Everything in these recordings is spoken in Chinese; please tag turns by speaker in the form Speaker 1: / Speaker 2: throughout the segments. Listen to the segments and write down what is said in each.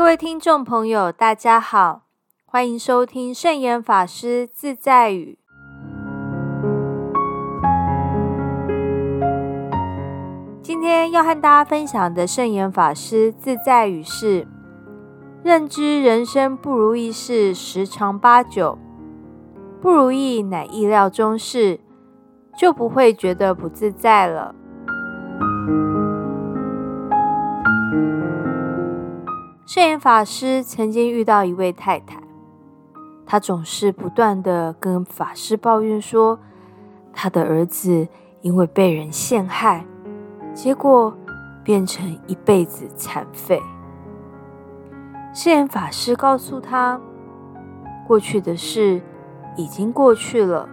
Speaker 1: 各位听众朋友，大家好，欢迎收听圣严法师自在语。今天要和大家分享的圣严法师自在语是：认知人生不如意事十常八九，不如意乃意料中事，就不会觉得不自在了。圣严法师曾经遇到一位太太，她总是不断的跟法师抱怨说，她的儿子因为被人陷害，结果变成一辈子残废。圣严法师告诉她，过去的事已经过去了，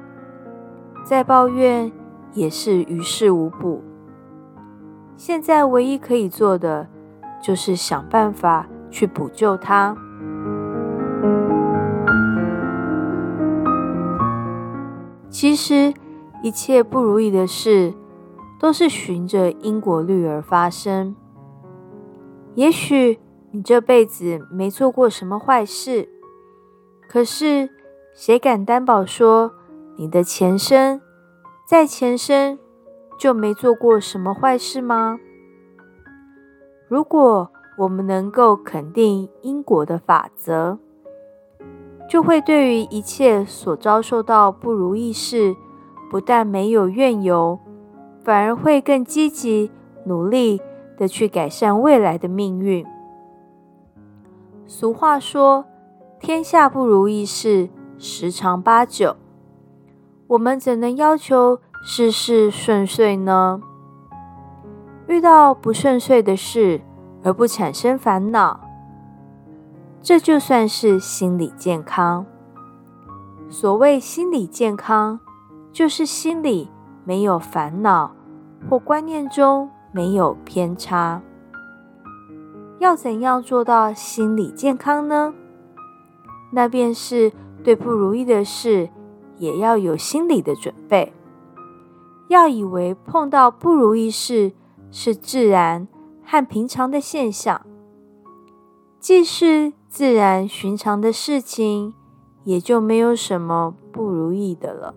Speaker 1: 再抱怨也是于事无补。现在唯一可以做的，就是想办法。去补救他。其实，一切不如意的事，都是循着因果律而发生。也许你这辈子没做过什么坏事，可是谁敢担保说你的前生、在前生就没做过什么坏事吗？如果我们能够肯定因果的法则，就会对于一切所遭受到不如意事，不但没有怨尤，反而会更积极努力的去改善未来的命运。俗话说：“天下不如意事十常八九。”我们怎能要求事事顺遂呢？遇到不顺遂的事，而不产生烦恼，这就算是心理健康。所谓心理健康，就是心里没有烦恼，或观念中没有偏差。要怎样做到心理健康呢？那便是对不如意的事，也要有心理的准备。要以为碰到不如意事是自然。和平常的现象，既是自然寻常的事情，也就没有什么不如意的了。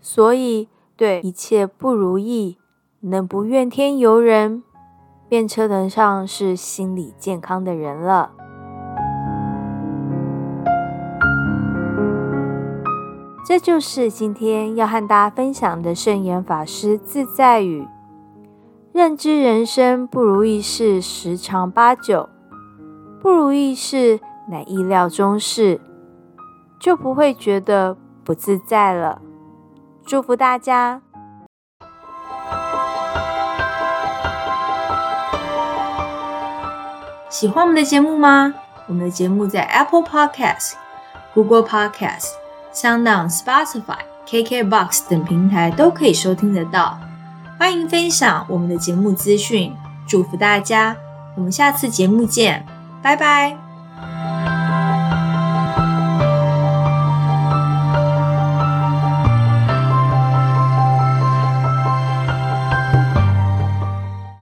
Speaker 1: 所以，对一切不如意，能不怨天尤人，便称得上是心理健康的人了。这就是今天要和大家分享的圣严法师自在语。认知人生不如意事十常八九，不如意事乃意料中事，就不会觉得不自在了。祝福大家！喜欢我们的节目吗？我们的节目在 Apple Podcast、Google Podcast、SoundOn、Spotify、KKBox 等平台都可以收听得到。欢迎分享我们的节目资讯，祝福大家！我们下次节目见，拜拜。